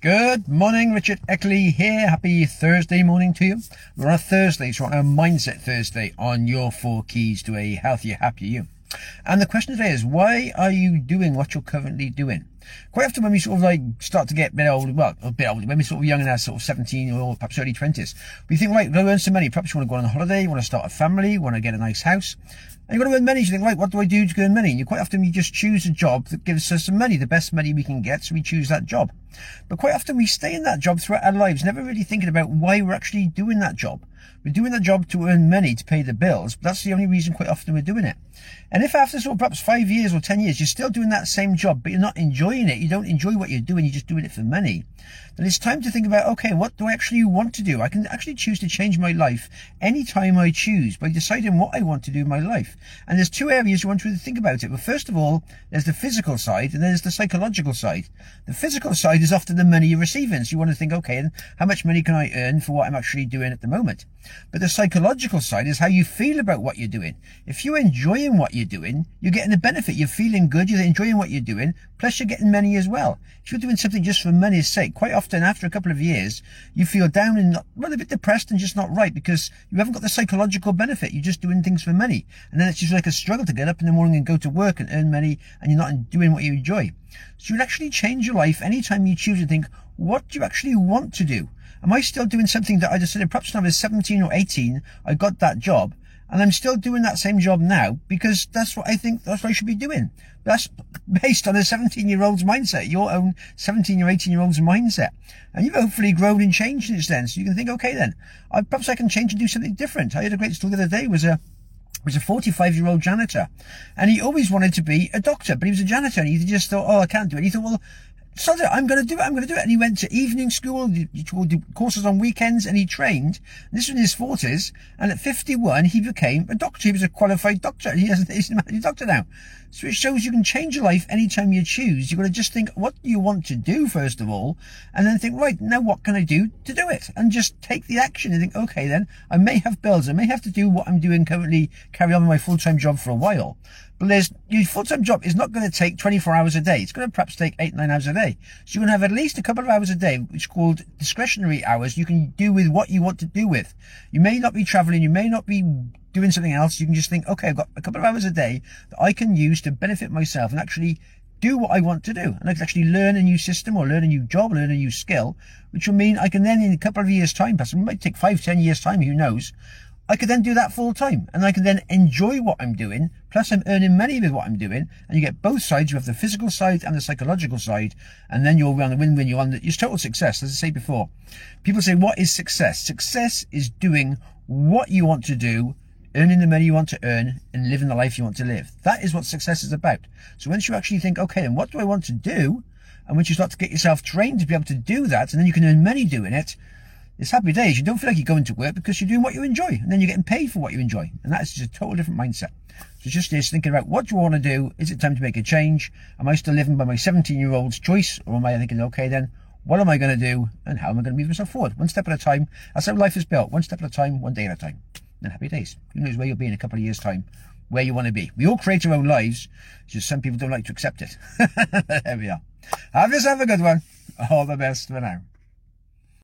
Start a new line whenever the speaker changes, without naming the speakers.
Good morning, Richard Eckley here. Happy Thursday morning to you. We're on a Thursday, so on a Mindset Thursday on your four keys to a healthier, happier you. And the question today is, why are you doing what you're currently doing? Quite often when we sort of like start to get a bit older, well, a bit older, when we're sort of young in our sort of 17 or perhaps early 20s, we think, right, we're to earn some money. Perhaps you want to go on a holiday, you want to start a family, you want to get a nice house. And you've got to earn money. So you think, right, what do I do to earn money? And you quite often you just choose a job that gives us some money, the best money we can get. So we choose that job. But quite often we stay in that job throughout our lives, never really thinking about why we're actually doing that job. We're doing that job to earn money to pay the bills, but that's the only reason quite often we're doing it. And if after sort of perhaps five years or 10 years, you're still doing that same job, but you're not enjoying it, you don't enjoy what you're doing, you're just doing it for money, then it's time to think about, okay, what do I actually want to do? I can actually choose to change my life anytime I choose by deciding what I want to do in my life. And there's two areas you want to think about it. Well, first of all, there's the physical side and there's the psychological side. The physical side is often the money you're receiving. So you want to think, okay, how much money can I earn for what I'm actually doing at the moment? But the psychological side is how you feel about what you're doing. If you're enjoying what you're doing, you're getting the benefit. You're feeling good. You're enjoying what you're doing. Plus you're getting money as well. If you're doing something just for money's sake, quite often after a couple of years, you feel down and not, well, a bit depressed and just not right because you haven't got the psychological benefit. You're just doing things for money. And then it's just like a struggle to get up in the morning and go to work and earn money and you're not doing what you enjoy. So you actually change your life anytime you choose to think, what do you actually want to do? Am I still doing something that I decided perhaps when I was 17 or 18, I got that job and I'm still doing that same job now because that's what I think that's what I should be doing. That's based on a 17 year old's mindset, your own 17 or 18 year old's mindset. And you've hopefully grown and changed since then. So you can think, okay, then I, perhaps I can change and do something different. I had a great story the other day was a, was a 45 year old janitor and he always wanted to be a doctor, but he was a janitor and he just thought, oh, I can't do it. He thought, well, so I'm going to do it. I'm going to do it. And he went to evening school, he did courses on weekends, and he trained. This was in his forties, and at 51, he became a doctor. He was a qualified doctor. He has, he's a doctor now. So it shows you can change your life anytime you choose. You've got to just think, what you want to do, first of all? And then think, right, now what can I do to do it? And just take the action and think, okay, then I may have bills. I may have to do what I'm doing currently, carry on with my full-time job for a while. But there's, your full-time job is not going to take 24 hours a day. It's going to perhaps take eight, nine hours a day. So you're going to have at least a couple of hours a day, which is called discretionary hours you can do with what you want to do with. You may not be traveling. You may not be doing something else. You can just think, okay, I've got a couple of hours a day that I can use to benefit myself and actually do what I want to do. And I can actually learn a new system or learn a new job, learn a new skill, which will mean I can then in a couple of years time, perhaps it might take five, ten years time, who knows, I could then do that full time and I can then enjoy what I'm doing. Plus I'm earning money with what I'm doing and you get both sides. You have the physical side and the psychological side. And then you're on the win-win. You're on the, it's total success. As I say before, people say, what is success? Success is doing what you want to do, earning the money you want to earn and living the life you want to live. That is what success is about. So once you actually think, okay, then what do I want to do? And once you start to get yourself trained to be able to do that, and then you can earn money doing it, it's happy days. You don't feel like you're going to work because you're doing what you enjoy and then you're getting paid for what you enjoy. And that's just a total different mindset. So just this thinking about what do you want to do? Is it time to make a change? Am I still living by my 17 year old's choice? Or am I thinking, okay, then what am I going to do? And how am I going to move myself forward? One step at a time. That's how life is built. One step at a time, one day at a time. And happy days. Who knows where you'll be in a couple of years time, where you want to be. We all create our own lives. Just some people don't like to accept it. there we are. Have yourself a good one. All the best for now.